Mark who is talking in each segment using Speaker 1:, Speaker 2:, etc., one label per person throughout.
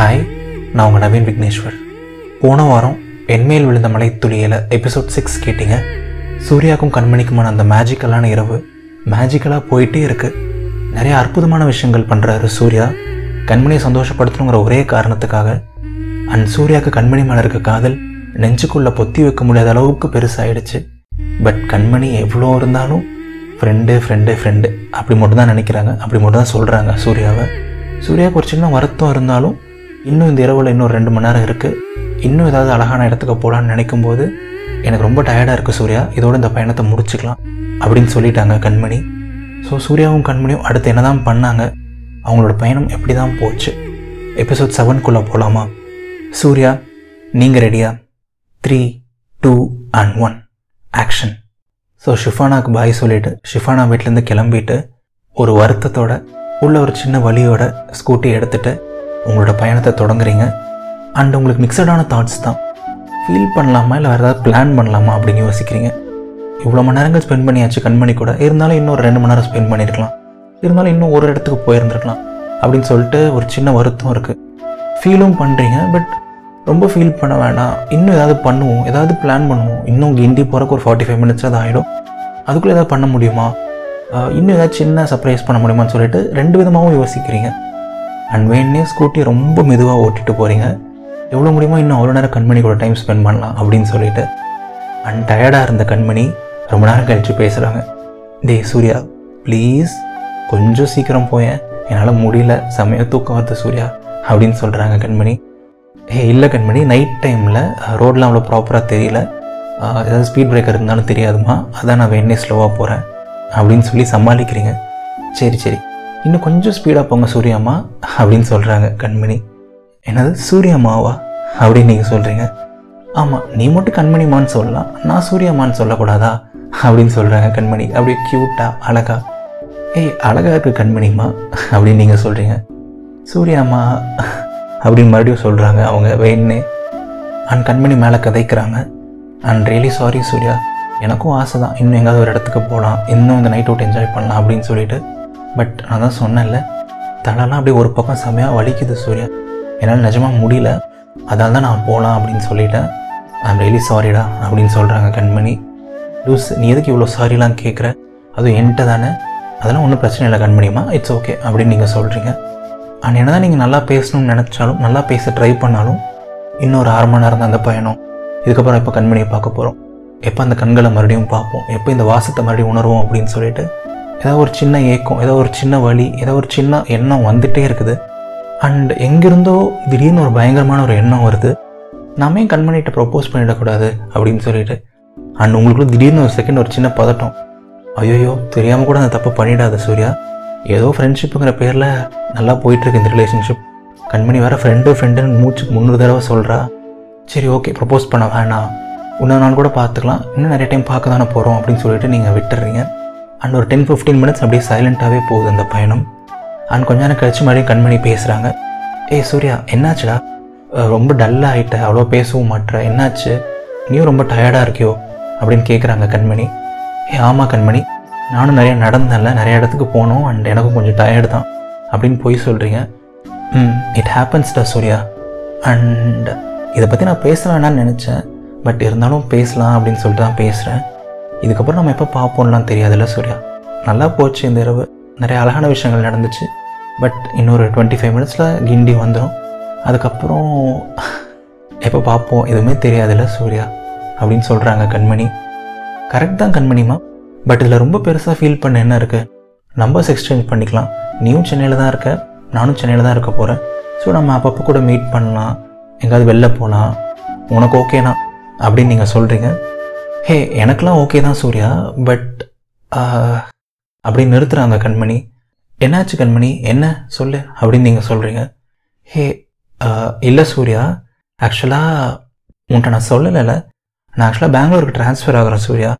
Speaker 1: Hi நான் உங்கள் நவீன் விக்னேஸ்வர். போன வாரம் என்மேல் விழுந்த மலை துளியில் எபிசோட் சிக்ஸ் கேட்டிங்க. சூர்யாவுக்கும் கண்மணிக்குமான அந்த மேஜிக்கலான இரவு மேஜிக்கலாக போயிட்டே இருக்குது நிறைய அற்புதமான விஷயங்கள் பண்ணுறாரு சூர்யா. கண்மணியை சந்தோஷப்படுத்தணுங்கிற ஒரே காரணத்துக்காக அண்ட் சூர்யாவுக்கு கண்மணி மேலே இருக்க காதல் நெஞ்சுக்குள்ளே பொத்தி வைக்க முடியாத அளவுக்கு பெருசாயிடுச்சு. பட் கண்மணி எவ்வளோ இருந்தாலும் ஃப்ரெண்டு ஃப்ரெண்டு ஃப்ரெண்டு அப்படி மட்டும் தான் நினைக்கிறாங்க. அப்படி மட்டும் தான் சொல்கிறாங்க சூர்யாவை. சூர்யாவுக்கு ஒரு சின்ன வருத்தம் இருந்தாலும் இன்னும் இந்த இரவில் இன்னும் ரெண்டு மணி நேரம் இருக்குது இன்னும் ஏதாவது அழகான இடத்துக்கு போகலான்னு நினைக்கும் போது எனக்கு ரொம்ப டயர்டாக இருக்குது சூர்யா. இதோட இந்த பயணத்தை முடிச்சுக்கலாம் அப்படின்னு சொல்லிட்டாங்க கண்மணி. ஸோ சூர்யாவும் கண்மணியும் அடுத்து என்ன தான் பண்ணாங்க அவங்களோட பயணம் எப்படி தான் போச்சு எபிசோட் செவன்குள்ளே போகலாமா சூர்யா நீங்கள் ரெடியா three two and one action so ஷிஃபானாக்கு bye சொல்லிவிட்டு ஷிஃபானா வீட்டிலேருந்து கிளம்பிட்டு ஒரு வருத்தத்தோட உள்ள ஒரு சின்ன வழியோட ஸ்கூட்டி எடுத்துகிட்டு உங்களோட பயணத்தை தொடங்குறீங்க. அண்ட் உங்களுக்கு மிக்சடான தாட்ஸ் தான். ஃபீல் பண்ணலாமா இல்லை வேறு ஏதாவது பிளான் பண்ணலாமா அப்படின்னு யோசிக்கிறீங்க. இவ்வளோ மணி நேரங்கள் ஸ்பெண்ட் பண்ணியாச்சு கண்மணி கூட. இருந்தாலும் இன்னும் ஒரு ரெண்டு மணி நேரம் ஸ்பெண்ட் பண்ணியிருக்கலாம் இருந்தாலும் இன்னும் ஒரு இடத்துக்கு போயிருந்துருக்கலாம். அப்படின்னு சொல்லிட்டு ஒரு சின்ன வருத்தம் இருக்குது ஃபீலும் பண்ணுறீங்க பட் ரொம்ப ஃபீல் பண்ண வேண்டாம் இன்னும் ஏதாவது பண்ணுவோம் ஏதாவது பிளான் பண்ணுவோம். இன்னும் கிண்டி போகிறக்கு ஒரு ஃபார்ட்டி ஃபைவ் மினிட்ஸ் அது ஆகிடும் அதுக்குள்ளே ஏதாவது பண்ண முடியுமா? இன்னும் ஏதாவது சின்ன சர்ப்ரைஸ் பண்ண முடியுமான்னு சொல்லிட்டு ரெண்டு விதமாகவும் யோசிக்கிறீங்க. அண்ட் வேணே ஸ்கூட்டி ரொம்ப மெதுவாக ஓட்டிட்டு போகிறீங்க எவ்வளோ முடியுமோ இன்னும் அவ்வளோ நேரம் கண்மணி கூட டைம் ஸ்பெண்ட் பண்ணலாம் அப்படின்னு சொல்லிட்டு அண்ட் டயர்டாக இருந்த கண்மணி ரொம்ப நேரம் கழித்து பேசுகிறாங்க டேய் சூர்யா ப்ளீஸ் கொஞ்சம் சீக்கிரம் போயேன். என்னால் முடியல செமையாக தூக்கம் வருது சூர்யா அப்படின்னு சொல்கிறாங்க கண்மணி. ஏ இல்லை கண்மணி நைட் டைமில் ரோட்லாம் அவ்வளோ ப்ராப்பராக தெரியல. ஏதாவது ஸ்பீட் பிரேக்கர் இருந்தாலும் தெரியாதுமா அதான் நான் வேணே ஸ்லோவாக போகிறேன் அப்படின்னு சொல்லி சமாளிக்கிறீங்க. சரி சரி. இன்னும் கொஞ்சம் ஸ்பீடாக போங்க சூர்யாம்மா அப்படின்னு சொல்கிறாங்க கண்மணி. என்னது சூர்யாமாவா அப்படின்னு நீங்கள் சொல்கிறீங்க ஆமாம் நீ மட்டும் கண்மணிமான்னு சொல்லலாம் நான் சூர்யாமான்னு சொல்லக்கூடாதா? அப்படின்னு சொல்கிறாங்க கண்மணி. அப்படியே க்யூட்டாக அழகா. ஏய் அழகாக இருக்கு கண்மணிமா அப்படின்னு நீங்கள் சொல்கிறீங்க சூர்யாம்மா அப்படின்னு மறுபடியும் சொல்கிறாங்க அவங்க வேணே அண்ட் கண்மணி மேலே கதைக்கிறாங்க. அண்ட் ரியலி சாரி சூர்யா எனக்கும் ஆசை தான் இன்னும் எங்காவது ஒரு இடத்துக்கு போகலாம் இன்னும் இந்த நைட் அவுட் என்ஜாய் பண்ணலாம் அப்படின்னு சொல்லிட்டு பட் நான் தான் சொன்னேன்ல தலைலாம் அப்படியே ஒரு பக்கம் செமையாக வலிக்குது சூர்யா. என்னால் நிஜமாக முடியல. அதால் தான் நான் போகலாம் அப்படின்னு சொல்லிட்டேன். ஐம் ரியலி சாரிடா அப்படின்னு சொல்கிறாங்க கண்மணி. லூஸ் நீ எதுக்கு இவ்வளோ சாரிலாம் கேட்குற அதுவும் என்கிட்ட தானே. அதெல்லாம் ஒன்றும் பிரச்சனை இல்லை கண்மணிமா இட்ஸ் ஓகே அப்படின்னு நீங்கள் சொல்கிறீங்க ஆனால் என்ன தான் நீங்கள் நல்லா பேசணும்னு நினச்சாலும் நல்லா பேச ட்ரை பண்ணாலும் இன்னொரு அரை மணி நேரம் தான் அந்த பயணம். இதுக்கப்புறம் எப்போ கண்மணியை பார்க்க போகிறோம் எப்போ அந்த கண்களை மறுபடியும் பார்ப்போம்? எப்போ இந்த வாசத்தை மறுபடியும் உணர்வோம் அப்படின்னு சொல்லிட்டு ஏதோ ஒரு சின்ன ஏக்கம் ஏதோ ஒரு சின்ன வழி ஏதோ ஒரு சின்ன எண்ணம் வந்துகிட்டே இருக்குது. அண்ட் எங்கிருந்தோ திடீர்னு ஒரு பயங்கரமான ஒரு எண்ணம் வருது. நாமே ஏன் கண்மணிகிட்ட ப்ரப்போஸ் பண்ணிடக்கூடாது அப்படின்னு சொல்லிட்டு. அண்ட் உங்களுக்குள்ள திடீர்னு ஒரு செகண்ட் ஒரு சின்ன பதட்டம். ஐயோயோ தெரியாமல் கூட அந்த தப்பு பண்ணிடாத சூர்யா. ஏதோ ஃப்ரெண்ட்ஷிப்புங்கிற பேரில் நல்லா போயிட்டுருக்கு இந்த ரிலேஷன்ஷிப் கண்மணி வேறு ஃப்ரெண்டு ஃப்ரெண்டுன்னு மூச்சு முந்நூறு தடவை சொல்கிறா சரி ஓகே ப்ரப்போஸ் பண்ண வேணாம். இன்னொரு நாள் கூட பார்த்துக்கலாம். இன்னும் நிறைய டைம் பார்க்க தானே போகிறோம் அப்படின்னு சொல்லிட்டு நீங்கள் விட்டுறீங்க. அண்ட் ஒரு டென் ஃபிஃப்டீன் மினிட்ஸ் அப்படியே சைலண்ட்டாகவே போகுது அந்த பயணம். அண்ட் கொஞ்ச நேரம் கழிச்சு மறுபடியும் கண்மணி பேசுகிறாங்க ஏய் சூர்யா என்னாச்சுடா? ரொம்ப டல்லாக ஆகிட்ட அவ்வளோ பேசவும் மாட்ற. என்னாச்சு? நீயும் ரொம்ப டயர்டாக இருக்கியோ? அப்படின்னு கேட்குறாங்க கண்மணி ஏ ஆமாம் கண்மணி நானும் நிறைய நடந்தேன்ல. நிறைய இடத்துக்கு போனோம். அண்ட் எனக்கும் கொஞ்சம் டயர்டு தான். அப்படின்னு போய் சொல்கிறீங்க ம் இட் ஹேப்பன்ஸ்டா சூர்யா. அண்ட் இதை பற்றி நான் பேச வேணாம்னு நினச்சேன். பட் இருந்தாலும் பேசலாம் அப்படின்னு சொல்லிட்டு தான் பேசுகிறேன் இதுக்கப்புறம் நம்ம எப்போ பார்ப்போம்லாம் தெரியாதுல்ல சூர்யா? நல்லா போச்சு இந்த இரவு. நிறைய அழகான விஷயங்கள் நடந்துச்சு. பட் இன்னொரு டுவெண்ட்டி ஃபைவ் மினிட்ஸில் கிண்டி வந்துடும் அதுக்கப்புறம் எப்போ பார்ப்போம்? எதுவுமே தெரியாதுல்ல சூர்யா? அப்படின்னு சொல்கிறாங்க கண்மணி. கரெக்ட் தான் கண்மணிமா பட் இதில் ரொம்ப பெருசாக ஃபீல் பண்ண என்ன இருக்குது நம்பர்ஸ் எக்ஸ்சேஞ்ச் பண்ணிக்கலாம். நீயும் சென்னையில் தான் இருக்க. நானும் சென்னையில் தான் இருக்க போகிறேன் ஸோ நம்ம அப்பப்போ கூட மீட் பண்ணலாம். எங்கேயாவது வெளில போகலாம் உனக்கு ஓகேனா அப்படின்னு நீங்கள் சொல்கிறீங்க ஹே எனக்கெலாம் ஓகே தான் சூர்யா பட் அப்படி நிறுத்துகிறாங்க கண்மணி. என்னாச்சு கண்மணி? என்ன? சொல்லு அப்படின்னு நீங்கள் சொல்கிறீங்க ஹே இல்லை சூர்யா ஆக்சுவலாக உன்ட்ட நான் சொல்லலைல்ல. நான் ஆக்சுவலாக பெங்களூருக்கு ட்ரான்ஸ்ஃபர் ஆகிறேன் சூர்யா.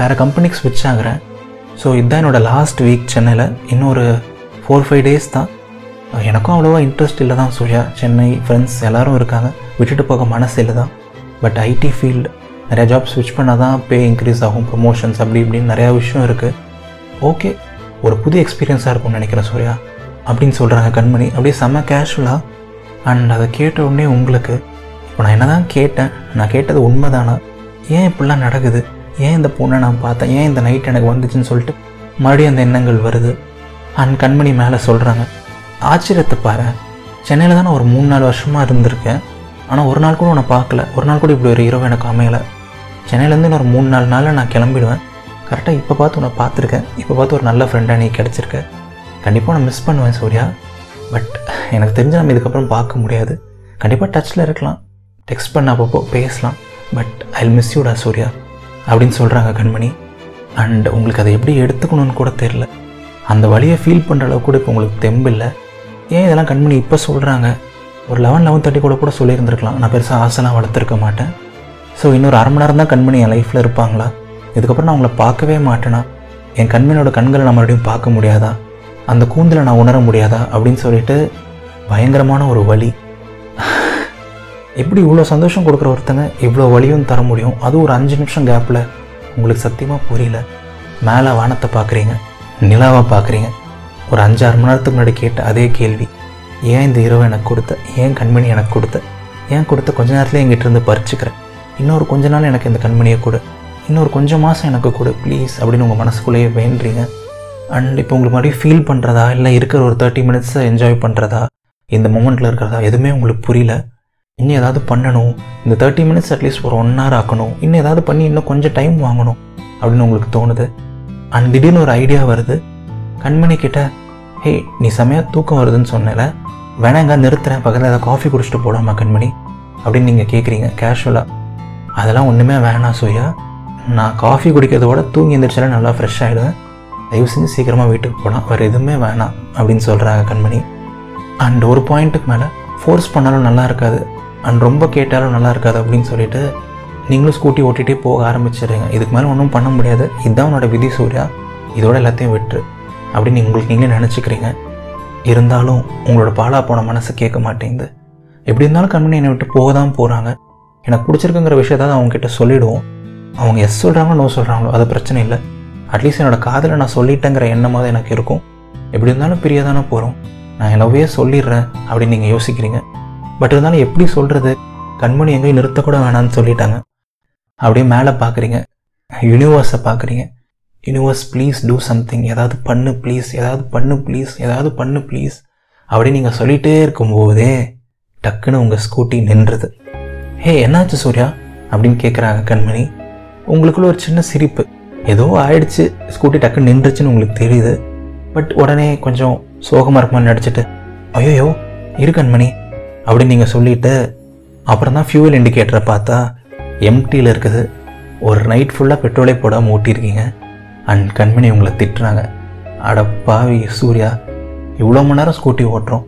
Speaker 1: வேறு கம்பெனிக்கு ஸ்விட்ச் ஆகிறேன். ஸோ இதுதான் என்னோடய லாஸ்ட் வீக் சென்னையில். இன்னொரு ஃபோர் ஃபைவ் டேஸ் தான். எனக்கும் அவ்வளோவா இன்ட்ரெஸ்ட் இல்லை தான் சூர்யா. சென்னை ஃப்ரெண்ட்ஸ் எல்லோரும் இருக்காங்க. விட்டுட்டு போக மனசு இல்லை தான் பட் ஐடி ஃபீல்டு நிறையா ஜாப் ஸ்விட்ச் பண்ணால் தான் பே இன்க்ரீஸ் ஆகும் ப்ரொமோஷன்ஸ் அப்படி இப்படின்னு நிறையா விஷயம் இருக்குது ஓகே ஒரு புது எக்ஸ்பீரியன்ஸாக இருக்கும்னு நினைக்கிறேன் சூர்யா. அப்படின்னு சொல்கிறாங்க கண்மணி. அப்படியே செம்ம கேஷுவலாக அண்ட் அதை கேட்ட உடனே உங்களுக்கு இப்போ நான் என்ன தான் கேட்டேன் நான் கேட்டது உண்மைதானா? ஏன் இப்படிலாம் நடக்குது? ஏன் இந்த பொண்ணை நான் பார்த்தேன்? ஏன் இந்த நைட் எனக்கு வந்துச்சுன்னு சொல்லிட்டு மறுபடியும் அந்த எண்ணங்கள் வருது. அண்ட் கண்மணி மேலே சொல்கிறாங்க ஆச்சரியத்தை பாரு. சென்னையில் தான் நான் ஒரு மூணு நாலு வருஷமாக இருந்திருக்கேன். ஆனால் ஒரு நாள் கூட உன்னை பார்க்கல. ஒரு நாள் கூட இப்படி ஒரு இரவு எனக்கு அமையலை. சென்னையிலேருந்து இன்னொரு மூணு நாலு நாளில் நான் கிளம்பிடுவேன். கரெக்டாக இப்போ பார்த்து உன்னை பார்த்துருக்கேன். இப்போ பார்த்து ஒரு நல்ல ஃப்ரெண்டாக நீ கிடச்சிருக்க. கண்டிப்பாக நான் மிஸ் பண்ணுவேன் சூர்யா. பட் எனக்கு தெரிஞ்சு நம்ம இதுக்கப்புறம் பார்க்க முடியாது. கண்டிப்பாக டச்சில் இருக்கலாம். டெக்ஸ்ட் பண்ண அப்பப்போ பேசலாம். பட் ஐ மிஸ் யூடா சூர்யா. அப்படின்னு சொல்கிறாங்க கண்மணி. அண்ட் உங்களுக்கு அதை எப்படி எடுத்துக்கணும்னு கூட தெரில அந்த வழியை ஃபீல் பண்ணுற அளவுக்கு கூட இப்போ உங்களுக்கு தெம்பில்லை ஏன் இதெல்லாம் கண்மணி இப்போ சொல்கிறாங்க ஒரு லெவன் லெவன் தேர்ட்டி கூட கூட சொல்லியிருந்துருக்கலாம். நான் பெருசாக ஆசைலாம் வளர்த்துருக்க மாட்டேன். ஸோ இன்னொரு அரை மணி நேரம் தான் கண்மணி என் லைஃப்பில் இருப்பாங்களா? இதுக்கப்புறம் நான் அவங்கள பார்க்கவே மாட்டேனா? என் கண்மணியோட கண்களை நான் மறுபடியும் பார்க்க முடியாதா? அந்த கூந்தலை நான் உணர முடியாதா? அப்படின்னு சொல்லிட்டு பயங்கரமான ஒரு வழி எப்படி இவ்வளோ சந்தோஷம் கொடுக்குற ஒருத்தங்க இவ்வளோ வழியும் தர முடியும்? அது ஒரு அஞ்சு நிமிஷம் கேப்பில் உங்களுக்கு சத்தியமாக புரியல. மேலே வானத்தை பார்க்குறீங்க நிலாவை பார்க்குறீங்க. ஒரு அஞ்சாறு மணி நேரத்துக்கு முன்னாடி கேட்ட அதே கேள்வி. ஏன் இந்த இரவு எனக்கு கொடுத்த? ஏன் கண்மணி எனக்கு கொடுத்த? ஏன் கொடுத்த? கொஞ்ச நேரத்தில் எங்கிட்ட இருந்து பறிச்சுக்கிறேன். இன்னொரு கொஞ்ச நாள் எனக்கு இந்த கண்மணியை கொடு. இன்னொரு கொஞ்சம் மாதம் எனக்கு கொடு ப்ளீஸ் அப்படின்னு உங்கள் மனசுக்குள்ளேயே வேண்டுறீங்க. அண்ட் இப்போ உங்களுக்கு மறுபடியும் ஃபீல் பண்ணுறதா இல்லை இருக்கிற ஒரு தேர்ட்டி மினிட்ஸை என்ஜாய் பண்ணுறதா இந்த மூமெண்ட்டில் இருக்கிறதா எதுவுமே உங்களுக்கு புரியல. இன்னும் ஏதாவது பண்ணணும். இந்த தேர்ட்டி மினிட்ஸ் அட்லீஸ்ட் ஒரு ஒன் ஹவர் ஆக்கணும். இன்னும் ஏதாவது பண்ணி இன்னும் கொஞ்சம் டைம் வாங்கணும் அப்படின்னு உங்களுக்கு தோணுது. அண்ட் திடீர்னு ஒரு ஐடியா வருது. கண்மணி கிட்ட ஹே நீ செமையாக தூக்கம் வருதுன்னு சொன்னல. வேணாங்க நிறுத்துறேன். பக்கத்தில் ஏதாவது காஃபி குடிச்சிட்டு போடாமா கண்மணி? அப்படின்னு நீங்கள் கேட்குறீங்க கேஷுவலாக அதெல்லாம் ஒன்றுமே வேணாம் சூயா. நான் காஃபி குடிக்கிறத விட தூங்கி எந்திரிச்சாலே நல்லா ஃப்ரெஷ் ஆகிடுவேன் தயவு செஞ்சு சீக்கிரமாக வீட்டுக்கு போகலாம் வேறு எதுவுமே வேணாம் அப்படின்னு சொல்கிறாங்க கண்மணி. அண்ட் ஒரு பாயிண்ட்டுக்கு மேலே ஃபோர்ஸ் பண்ணாலும் நல்லா இருக்காது. அண்ட் ரொம்ப கேட்டாலும் நல்லா இருக்காது அப்படின்னு சொல்லிட்டு நீங்களும் ஸ்கூட்டி ஓட்டிகிட்டே போக ஆரம்பிச்சிடுறீங்க. இதுக்கு மேலே ஒன்றும் பண்ண முடியாது. இதுதான் உன்னோட விதி சூர்யா. இதோட எல்லாத்தையும் விட்டுரு. அப்படின்னு உங்களுக்கு நீங்களே நினச்சிக்கிறீங்க. இருந்தாலும் உங்களோட பாலா போன மனசை கேட்க மாட்டேங்குது. எப்படி இருந்தாலும் கண்மணி என்னை விட்டு போக தான் போகிறாங்க எனக்கு பிடிச்சிருக்குங்கிற விஷயத்த அவங்க கிட்ட சொல்லிவிடுவோம் அவங்க எஸ் சொல்கிறாங்களோ நோ சொல்கிறாங்களோ அது பிரச்சனை இல்லை. அட்லீஸ்ட் என்னோட காதலை நான் சொல்லிட்டேங்கிற தான் எனக்கு இருக்கும். எப்படி இருந்தாலும் பிரிய தானே போகிறோம் நான் என் லவ்வே சொல்லிடுறேன் அப்படின்னு நீங்கள் யோசிக்கிறீங்க. பட் இருந்தாலும் எப்படி சொல்கிறது கண்மணி எங்கேயும் நிறுத்தக்கூட வேணாம்னு சொல்லிட்டாங்க. அப்படியே மேலே பார்க்குறீங்க யூனிவர்ஸை பார்க்குறீங்க யூனிவர்ஸ் ப்ளீஸ் டூ சம்திங் ஏதாவது பண்ணு ப்ளீஸ் ஏதாவது பண்ணு ப்ளீஸ் ஏதாவது பண்ணு ப்ளீஸ் அப்படின்னு நீங்கள் சொல்லிகிட்டே இருக்கும்போதே டக்குன்னு உங்கள் ஸ்கூட்டி நின்றுது. ஹே என்னாச்சு சூர்யா? அப்படின்னு கேட்குறாங்க கண்மணி. உங்களுக்குள்ள ஒரு சின்ன சிரிப்பு. ஏதோ ஆயிடுச்சு. ஸ்கூட்டி டக்குன்னு நின்றுச்சுன்னு உங்களுக்கு தெரியுது. பட் உடனே கொஞ்சம் சோகமாக இருக்குமா நடிச்சிட்டு ஐயோ இரு கண்மணி. அப்படின்னு நீங்கள் சொல்லிட்டு அப்புறம் தான் ஃபியூவல் இண்டிகேட்டரை பார்த்தா எம்டியில் இருக்குது. ஒரு நைட் ஃபுல்லாக பெட்ரோலே போடாமல் ஓட்டியிருக்கீங்க அண்ட் கண்மணி உங்களை திட்டுறாங்க. அடப்பாவி பாவி சூர்யா இவ்வளோ மணி நேரம் ஸ்கூட்டி ஓட்டுறோம்.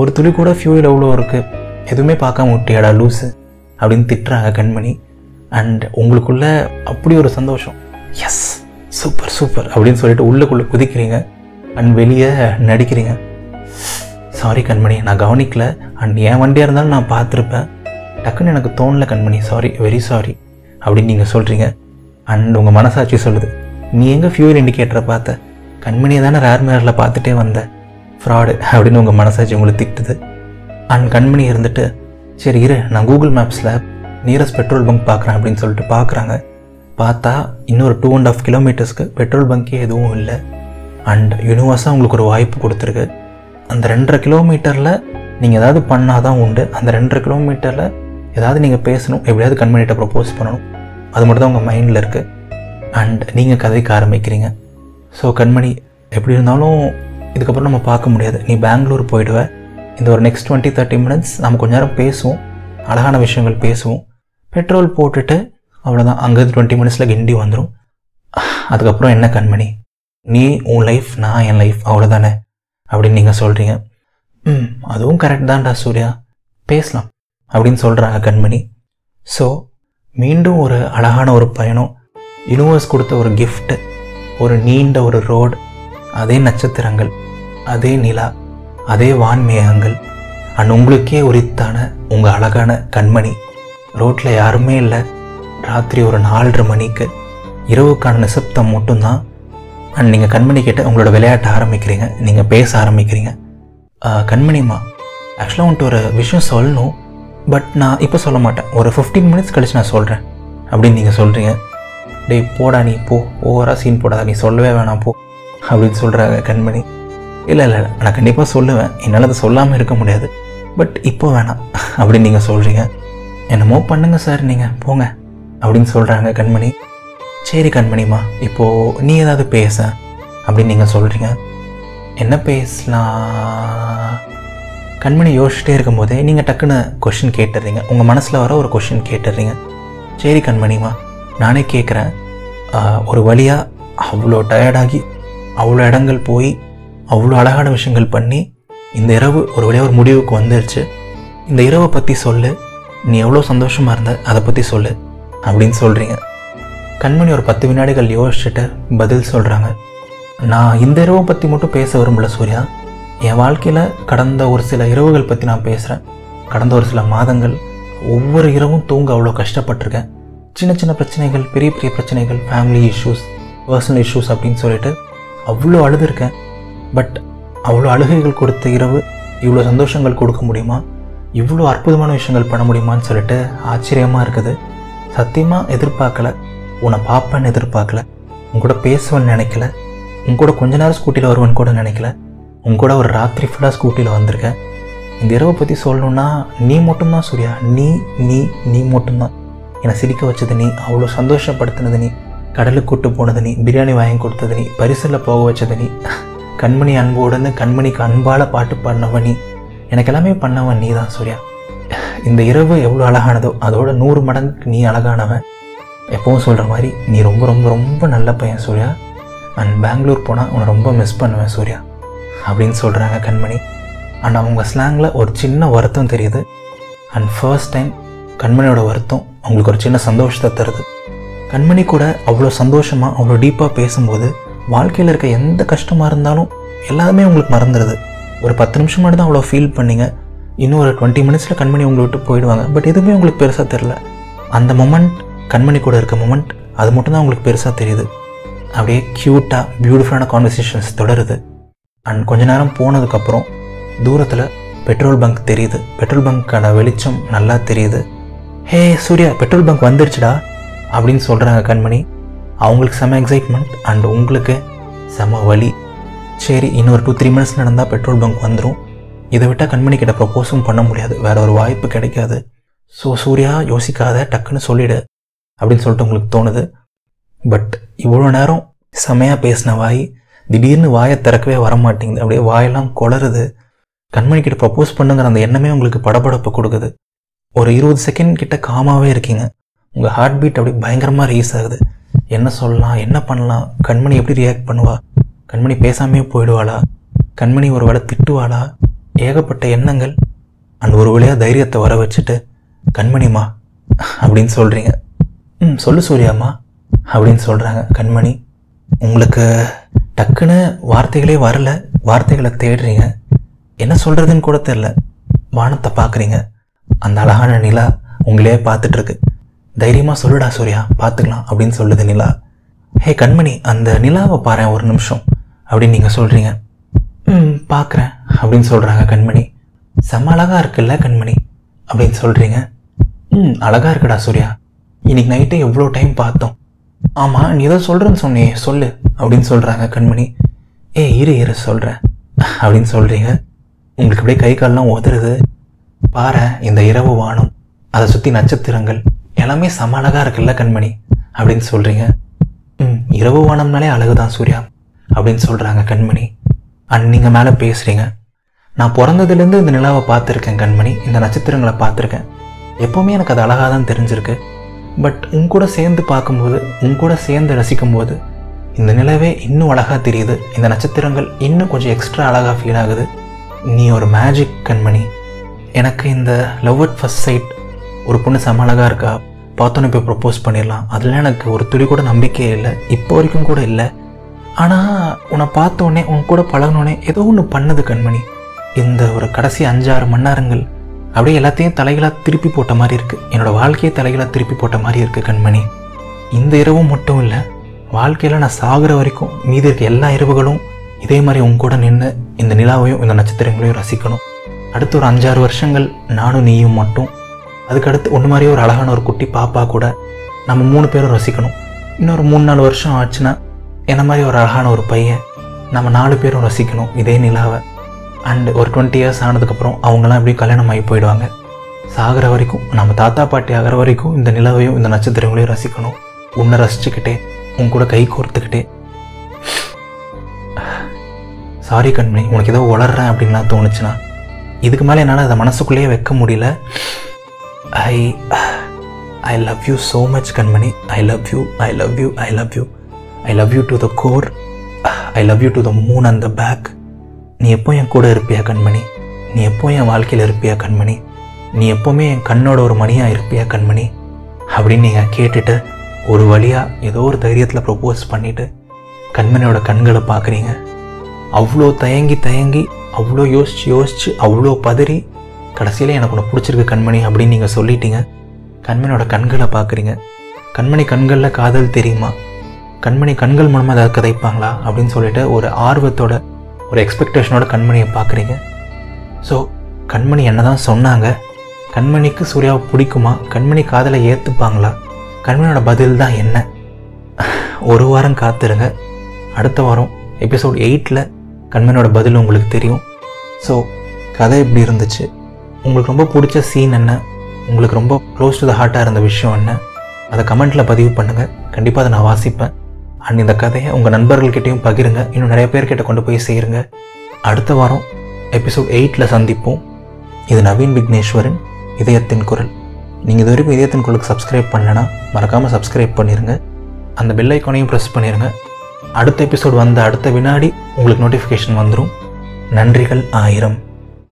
Speaker 1: ஒரு துளி கூட ஃபியூல் எவ்வளோ இருக்குது எதுவுமே பார்க்காம ஓட்டியாடா லூஸு அப்படின்னு திட்டுறாங்க கண்மணி. அண்ட் உங்களுக்குள்ள அப்படி ஒரு சந்தோஷம். எஸ் சூப்பர் சூப்பர் அப்படின்னு சொல்லிட்டு உள்ளுக்குள்ளே குதிக்கிறீங்க. அண்ட் வெளியே நடிக்கிறீங்க. சாரி கண்மணி நான் கவனிக்கல. அண்ட் என் வண்டியாக இருந்தாலும் நான் பார்த்துருப்பேன். டக்குன்னு எனக்கு தோணல கண்மணி சாரி வெரி சாரி அப்படின்னு நீங்கள் சொல்கிறீங்க அண்ட் உங்கள் மனசாட்சி சொல்லுது நீ எங்கே ஃபியூல் இண்டிகேட்டரை பார்த்த? கண்மணியை தானே ரேர் மேரில் பார்த்துட்டே வந்த? ஃப்ராடு அப்படின்னு உங்கள் மனசாட்சி உங்களை திட்டுது. அண்ட் கண்மணி இருந்துட்டு சரி இரு. நான் கூகுள் மேப்ஸில் நியரஸ்ட் பெட்ரோல் பங்க் பார்க்குறேன் அப்படின்னு சொல்லிட்டு பார்க்குறாங்க. பார்த்தா இன்னொரு டூ அண்ட் ஆஃப் கிலோமீட்டர்ஸ்க்கு பெட்ரோல் பங்கே எதுவும் இல்லை. அண்ட் யூனிவர்ஸாக உங்களுக்கு ஒரு வாய்ப்பு கொடுத்துருக்கு. அந்த ரெண்டரை கிலோமீட்டரில் நீங்கள் ஏதாவது பண்ணால் தான் உண்டு. அந்த ரெண்டரை கிலோமீட்டரில் ஏதாவது நீங்கள் பேசணும். எப்படியாவது கண்மணிகிட்ட ப்ரப்போஸ் பண்ணணும். அது மட்டும் தான் உங்கள் மைண்டில் இருக்குது அண்ட் நீங்கள் கதைக்க ஆரம்பிக்கிறீங்க. ஸோ கண்மணி எப்படி இருந்தாலும் இதுக்கப்புறம் நம்ம பார்க்க முடியாது. நீ பெங்களூர் போயிடுவேன் இந்த ஒரு நெக்ஸ்ட் டுவெண்ட்டி தேர்ட்டி மினிட்ஸ் நம்ம கொஞ்ச நேரம் பேசுவோம். அழகான விஷயங்கள் பேசுவோம். பெட்ரோல் போட்டுட்டு அவ்வளோதான் அங்கேருந்து டுவெண்ட்டி மினிட்ஸில் கிண்டி வந்துடும் அதுக்கப்புறம் என்ன கண்மணி? நீ உன் லைஃப் நான் என் லைஃப் அவ்வளோதானே அப்படின்னு நீங்கள் சொல்கிறீங்க ம் அதுவும் கரெக்ட் தான்டா சூர்யா. பேசலாம் அப்படின்னு சொல்கிறாங்க கண்மணி. ஸோ மீண்டும் ஒரு அழகான ஒரு பயணம். யூனிவர்ஸ் கொடுத்த ஒரு கிஃப்ட்டு ஒரு நீண்ட ஒரு ரோடு அதே நட்சத்திரங்கள் அதே நிலா. அதே வான்மேகங்கள். அண்ட் உங்களுக்கே உரித்தான உங்கள் அழகான கண்மணி. ரோட்டில் யாருமே இல்லை. ராத்திரி ஒரு நாலரை மணிக்கு. இரவுக்கான நிசப்தம் மட்டும்தான். அண்ட் நீங்கள் கண்மணி கிட்ட உங்களோட விளையாட்ட ஆரம்பிக்கிறீங்க. நீங்கள் பேச ஆரம்பிக்கிறீங்க. கண்மணிமா கண்மணிம்மா ஆக்சுவலாக உன்ட்டு ஒரு விஷயம் சொல்லணும். பட் நான் இப்போ சொல்ல மாட்டேன். ஒரு ஃபிஃப்டீன் மினிட்ஸ் கழிச்சு நான் சொல்கிறேன் அப்படின்னு நீங்கள் சொல்கிறீங்க டேய் போடா நீ போ. ஓவராக சீன் போடாத. நீ சொல்லவே வேணாம் போ. அப்படின்னு சொல்கிறாங்க கண்மணி. இல்லை இல்லை நான் கண்டிப்பாக சொல்லுவேன். என்னால் அதை சொல்லாமல் இருக்க முடியாது. பட் இப்போ வேணாம். அப்படின்னு நீங்கள் சொல்கிறீங்க என்னமோ பண்ணுங்க சார் நீங்கள் போங்க. அப்படின்னு சொல்கிறாங்க கண்மணி. சரி கண்மணிமா இப்போது நீ ஏதாவது பேச. அப்படின்னு நீங்கள் சொல்கிறீங்க என்ன பேசலாம்? கண்மணி யோசிச்சுட்டே இருக்கும்போதே நீங்கள் டக்குன்னு கொஷின் கேட்டுடுறீங்க உங்கள் மனசில் வர ஒரு கொஷின் கேட்டுடுறீங்க சரி கண்மணிமா நானே கேட்குறேன் ஒரு வழியாக அவ்வளோ டயர்டாகி அவ்வளோ இடங்கள் போய் அவ்வளோ அழகான விஷயங்கள் பண்ணி இந்த இரவு ஒரு வழியாக ஒரு முடிவுக்கு வந்துருச்சு. இந்த இரவை பற்றி சொல்லு. நீ எவ்வளோ சந்தோஷமாக இருந்த அதை பற்றி சொல்லு அப்படின்னு சொல்கிறீங்க கண்மணி ஒரு பத்து வினாடிகள் யோசிச்சுட்டு பதில் சொல்கிறாங்க நான் இந்த இரவை பற்றி மட்டும் பேச விரும்பல சூர்யா. என் வாழ்க்கையில் கடந்த ஒரு சில இரவுகள் பற்றி நான் பேசுகிறேன் கடந்த ஒரு சில மாதங்கள் ஒவ்வொரு இரவும் தூங்க அவ்வளோ கஷ்டப்பட்டிருக்கேன். சின்ன சின்ன பிரச்சனைகள் பெரிய பெரிய பிரச்சனைகள் ஃபேமிலி இஷ்யூஸ் பர்சனல் இஷ்யூஸ் அப்படின்னு சொல்லிட்டு அவ்வளோ அழுதுருக்கேன். பட் அவ்வளோ அழுகைகள் கொடுத்த இரவு இவ்வளோ சந்தோஷங்கள் கொடுக்க முடியுமா? இவ்வளோ அற்புதமான விஷயங்கள் பண்ண முடியுமான்னு சொல்லிட்டு ஆச்சரியமாக இருக்குது. சத்தியமாக எதிர்பார்க்கல. உன்னை பார்ப்பேன்னு எதிர்பார்க்கல. உன் கூட பேசுவேன்னு நினைக்கல. உன் கூட கொஞ்ச நேரம் ஸ்கூட்டியில் வருவேன்னு கூட நினைக்கல. உன் கூட ஒரு ராத்திரி ஃபுல்லாக ஸ்கூட்டியில் வந்திருக்கேன் இந்த இரவை பற்றி சொல்லணுன்னா நீ மட்டும்தான் சூர்யா. நீ நீ நீ மட்டும்தான். என்னை சிரிக்க வச்சது நீ அவ்வளோ சந்தோஷப்படுத்தினது நீ கடலுக்கு கூட்டு போனது நீ பிரியாணி வாங்கி கொடுத்தது நீ பரிசில் போக வச்சது நீ. கண்மணி அன்போடுன்னு கண்மணிக்கு அன்பால் பாட்டு பாடினவன் நீ எனக்கு எல்லாமே பண்ணவன் நீ தான் சூர்யா. இந்த இரவு எவ்வளோ அழகானதோ அதோட நூறு மடங்கு நீ அழகானவன். எப்பவும் சொல்கிற மாதிரி நீ ரொம்ப ரொம்ப ரொம்ப நல்ல பையன் சூர்யா. அண்ட் பெங்களூர் போனால் உன்னை ரொம்ப மிஸ் பண்ணுவேன் சூர்யா. அப்படின்னு சொல்கிறாங்க கண்மணி. அண்ட் அவங்க ஸ்லாங்கில் ஒரு சின்ன வருத்தம் தெரியுது. அண்ட் ஃபர்ஸ்ட் டைம் கண்மணியோட வருத்தம் அவங்களுக்கு ஒரு சின்ன சந்தோஷத்தை தருது. கண்மணி கூட அவ்வளோ சந்தோஷமாக அவ்வளோ டீப்பாக பேசும்போது வாழ்க்கையில் இருக்க எந்த கஷ்டமாக இருந்தாலும் எல்லாமே உங்களுக்கு மறந்துடுது ஒரு பத்து நிமிஷம் மட்டும் தான் அவ்வளோ ஃபீல் பண்ணிங்க. இன்னும் ஒரு டுவெண்ட்டி மினிட்ஸில் கண்மணி உங்களை விட்டு போயிடுவாங்க. பட் எதுவுமே உங்களுக்கு பெருசாக தெரில அந்த மொமெண்ட் கண்மணி கூட இருக்க மொமெண்ட் அது மட்டும்தான் உங்களுக்கு பெருசாக தெரியுது. அப்படியே க்யூட்டாக பியூட்டிஃபுல்லான கான்வர்சேஷன்ஸ் தொடருது. அண்ட் கொஞ்ச நேரம் போனதுக்கப்புறம் தூரத்தில் பெட்ரோல் பங்க் தெரியுது. பெட்ரோல் பங்க்கான வெளிச்சம் நல்லா தெரியுது. ஹே சூர்யா பெட்ரோல் பங்க் வந்துருச்சுடா அப்படின்னு சொல்கிறாங்க கண்மணி. அவங்களுக்கு செம எக்ஸைட்மெண்ட் அண்ட் உங்களுக்கு செம வலி. சரி இன்னொரு டூ த்ரீ மினிட்ஸ் நடந்தால் பெட்ரோல் பங்க் வந்துடும் இதை விட்டால் கண்மணி கிட்ட ப்ரப்போஸும் பண்ண முடியாது. வேற ஒரு வாய்ப்பு கிடைக்காது. ஸோ சூர்யா யோசிக்காத டக்குன்னு சொல்லிடு அப்படின்னு சொல்லிட்டு உங்களுக்கு தோணுது. பட் இவ்வளோ நேரம் செமையாக பேசின வாய் திடீர்னு வாயை திறக்கவே வர மாட்டேங்குது அப்படியே வாயெல்லாம் குளருது. கண்மணி கிட்ட ப்ரப்போஸ் பண்ணுங்கிற அந்த எண்ணமே உங்களுக்கு படபடப்பு கொடுக்குது. ஒரு இருபது செகண்ட் கிட்ட காமாவே இருக்கீங்க. உங்கள் ஹார்ட் பீட் அப்படியே பயங்கரமாக ரீஸ் ஆகுது. என்ன சொல்லலாம் என்ன பண்ணலாம்? கண்மணி எப்படி ரியாக்ட் பண்ணுவா? கண்மணி பேசாமே போயிடுவாளா? கண்மணி ஒரு வேளை திட்டுவாளா? ஏகப்பட்ட எண்ணங்கள். அண்ட் ஒரு வழியாக தைரியத்தை வர வச்சுட்டு கண்மணிமா அப்படின்னு சொல்கிறீங்க ம் சொல்லு சூர்யாம்மா அப்படின்னு சொல்கிறாங்க கண்மணி. உங்களுக்கு டக்குன்னு வார்த்தைகளே வரல. வார்த்தைகளை தேடுறீங்க. என்ன சொல்கிறதுன்னு கூட தெரில வானத்தை பார்க்குறீங்க. அந்த அழகான நிலா உங்களே பார்த்துட்ருக்கு தைரியமாக சொல்லுடா சூர்யா பார்த்துக்கலாம் அப்படின்னு சொல்லுது நிலா. ஹே கண்மணி அந்த நிலாவை பாரு ஒரு நிமிஷம் அப்படின்னு நீங்கள் சொல்கிறீங்க ம் பார்க்குறேன் அப்படின்னு சொல்கிறாங்க கண்மணி. செம்ம அழகாக இருக்குல்ல கண்மணி அப்படின்னு சொல்கிறீங்க ம் அழகாக இருக்குடா சூர்யா இன்னைக்கு நைட்டு எவ்வளோ டைம் பார்த்தோம். ஆமாம் நீ ஏதோ சொல்கிறேன்னு சொன்னியே சொல்லு அப்படின்னு சொல்கிறாங்க கண்மணி. ஏ இரு இரு சொல்கிறேன் அப்படின்னு சொல்கிறீங்க உங்களுக்கு அப்படியே கை கால்லாம் உதறுது. பாரு இந்த இரவு வானம் அதை சுற்றி நட்சத்திரங்கள் எல்லாமே சம அழகாக இருக்குல்ல கண்மணி? அப்படின்னு சொல்கிறீங்க ம் இரவு வானம்னாலே அழகுதான் சூர்யா அப்படின்னு சொல்கிறாங்க கண்மணி. அண்ட் நீங்கள் மேலே பேசுகிறீங்க நான் பிறந்ததுலேருந்து இந்த நிலாவை பார்த்துருக்கேன் கண்மணி. இந்த நட்சத்திரங்களை பார்த்துருக்கேன். எப்போவுமே எனக்கு அது அழகாக தான் தெரிஞ்சிருக்கு. பட் உன் கூட சேர்ந்து பார்க்கும்போது உன் கூட சேர்ந்து ரசிக்கும்போது இந்த நிலவே இன்னும் அழகாக தெரியுது. இந்த நட்சத்திரங்கள் இன்னும் கொஞ்சம் எக்ஸ்ட்ரா அழகாக ஃபீல் ஆகுது. நீ ஒரு மேஜிக் கண்மணி. எனக்கு இந்த லவ் அட் ஃபஸ்ட் சைட் ஒரு பொண்ணு செம அழகாக இருக்கா? பார்த்தோன்னே போய் ப்ரப்போஸ் பண்ணிடலாம். அதில் எனக்கு ஒரு துளி கூட நம்பிக்கையே இல்லை. இப்போ வரைக்கும் கூட இல்லை. ஆனால் உன்னை பார்த்தோன்னே உன் கூட பழகினோடனே ஏதோ ஒன்று பண்ணது கண்மணி. இந்த ஒரு கடைசி அஞ்சாறு மணி நேரங்கள் அப்படியே எல்லாத்தையும் தலைகளாக திருப்பி போட்ட மாதிரி இருக்குது என்னோடய வாழ்க்கையை தலைகளாக திருப்பி போட்ட மாதிரி இருக்குது கண்மணி. இந்த இரவும் மட்டும் இல்லை வாழ்க்கையில் நான் சாகிற வரைக்கும் மீதி இருக்க எல்லா இரவுகளும் இதே மாதிரி உன் கூட நின்று இந்த நிலாவையும் இந்த நட்சத்திரங்களையும் ரசிக்கணும். அடுத்து ஒரு அஞ்சாறு வருஷங்கள் நானும் நீயும் மட்டும் அதுக்கடுத்து ஒன்று மாதிரியே ஒரு அழகான ஒரு குட்டி பாப்பா கூட நம்ம மூணு பேரும் ரசிக்கணும். இன்னொரு மூணு நாலு வருஷம் ஆச்சுன்னா என்ன மாதிரி ஒரு அழகான ஒரு பையன் நம்ம நாலு பேரும் ரசிக்கணும் இதே நிலாவை. அண்ட் ஒரு டுவெண்ட்டி இயர்ஸ் ஆனதுக்கப்புறம் அவங்களாம் எப்படி கல்யாணம் ஆகி போயிடுவாங்க. சாகிற வரைக்கும் நம்ம தாத்தா பாட்டி ஆகிற வரைக்கும் இந்த நிலவையும் இந்த நட்சத்திரங்களையும் ரசிக்கணும். உன்னை ரசிச்சுக்கிட்டே உன் கூட கை கோர்த்துக்கிட்டே. சாரி கண்மணி உனக்கு ஏதோ உளறேன் அப்படின்லாம் தோணுச்சுன்னா இதுக்கு மேலே என்னால் அதை மனசுக்குள்ளேயே வைக்க முடியல. I I love you so much Kanmani I love you I love you I love you I love you to the core I love you to the moon and the back நீ எப்போ என் கூட இருப்பியா கண்மணி? நீ எப்போ என் வாழ்க்கையில் இருப்பியா கண்மணி? நீ எப்போவுமே என் கண்ணோட ஒரு மணியாக இருப்பியா கண்மணி? அப்படின்னு நீங்கள் கேட்டுட்டு ஒரு வழியாக ஏதோ ஒரு தைரியத்தில் ப்ரப்போஸ் பண்ணிவிட்டு கண்மணியோட கண்களை பார்க்குறீங்க. அவ்வளோ தயங்கி தயங்கி அவ்வளோ யோசித்து யோசித்து அவ்வளோ பதறி கடைசியில் எனக்கு ஒன்று பிடிச்சிருக்கு கண்மணி அப்படின்னு நீங்கள் சொல்லிட்டீங்க. கண்மணியோட கண்களை பார்க்குறீங்க. கண்மணி கண்களில் காதல் தெரியுமா? கண்மணி கண்கள் மூலமாக ஏதாவது கதைப்பாங்களா? அப்படின்னு சொல்லிட்டு ஒரு ஆர்வத்தோட ஒரு எக்ஸ்பெக்டேஷனோட கண்மணியை பார்க்குறீங்க. ஸோ கண்மணி என்ன தான் சொன்னாங்க? கண்மணிக்கு சூர்யாவை பிடிக்குமா? கண்மணி காதலை ஏற்றுப்பாங்களா கண்மணியோட பதில் தான் என்ன? ஒரு வாரம் காத்துருங்க. அடுத்த வாரம் எபிசோட் எயிட்டில் கண்மணியோட பதில் உங்களுக்கு தெரியும். ஸோ கதை எப்படி இருந்துச்சு. உங்களுக்கு ரொம்ப பிடிச்ச சீன் என்ன? உங்களுக்கு ரொம்ப க்ளோஸ் டு த ஹார்ட்டாக இருந்த விஷயம் என்ன? அதை கமெண்ட்டில் பதிவு பண்ணுங்கள் கண்டிப்பாக அதை நான் வாசிப்பேன். அண்ட் இந்த கதையை உங்கள் நண்பர்கள்கிட்டையும் பகிருங்க. இன்னும் நிறைய பேர்கிட்ட கொண்டு போய் சேருங்க. அடுத்த வாரம் எபிசோட் எயிட்டில் சந்திப்போம். இது நவீன் விக்னேஸ்வரன் இதயத்தின் குரல். நீங்கள் இது வரைக்கும் இதயத்தின் குரலுக்கு சப்ஸ்கிரைப் பண்ணலனா மறக்காமல் சப்ஸ்கிரைப் பண்ணிடுங்க அந்த பெல் ஐக்கானையும் ப்ரெஸ் பண்ணிடுங்க அடுத்த எபிசோட் வந்த அடுத்த வினாடி உங்களுக்கு நோட்டிஃபிகேஷன் வந்துடும் நன்றிகள் ஆயிரம்.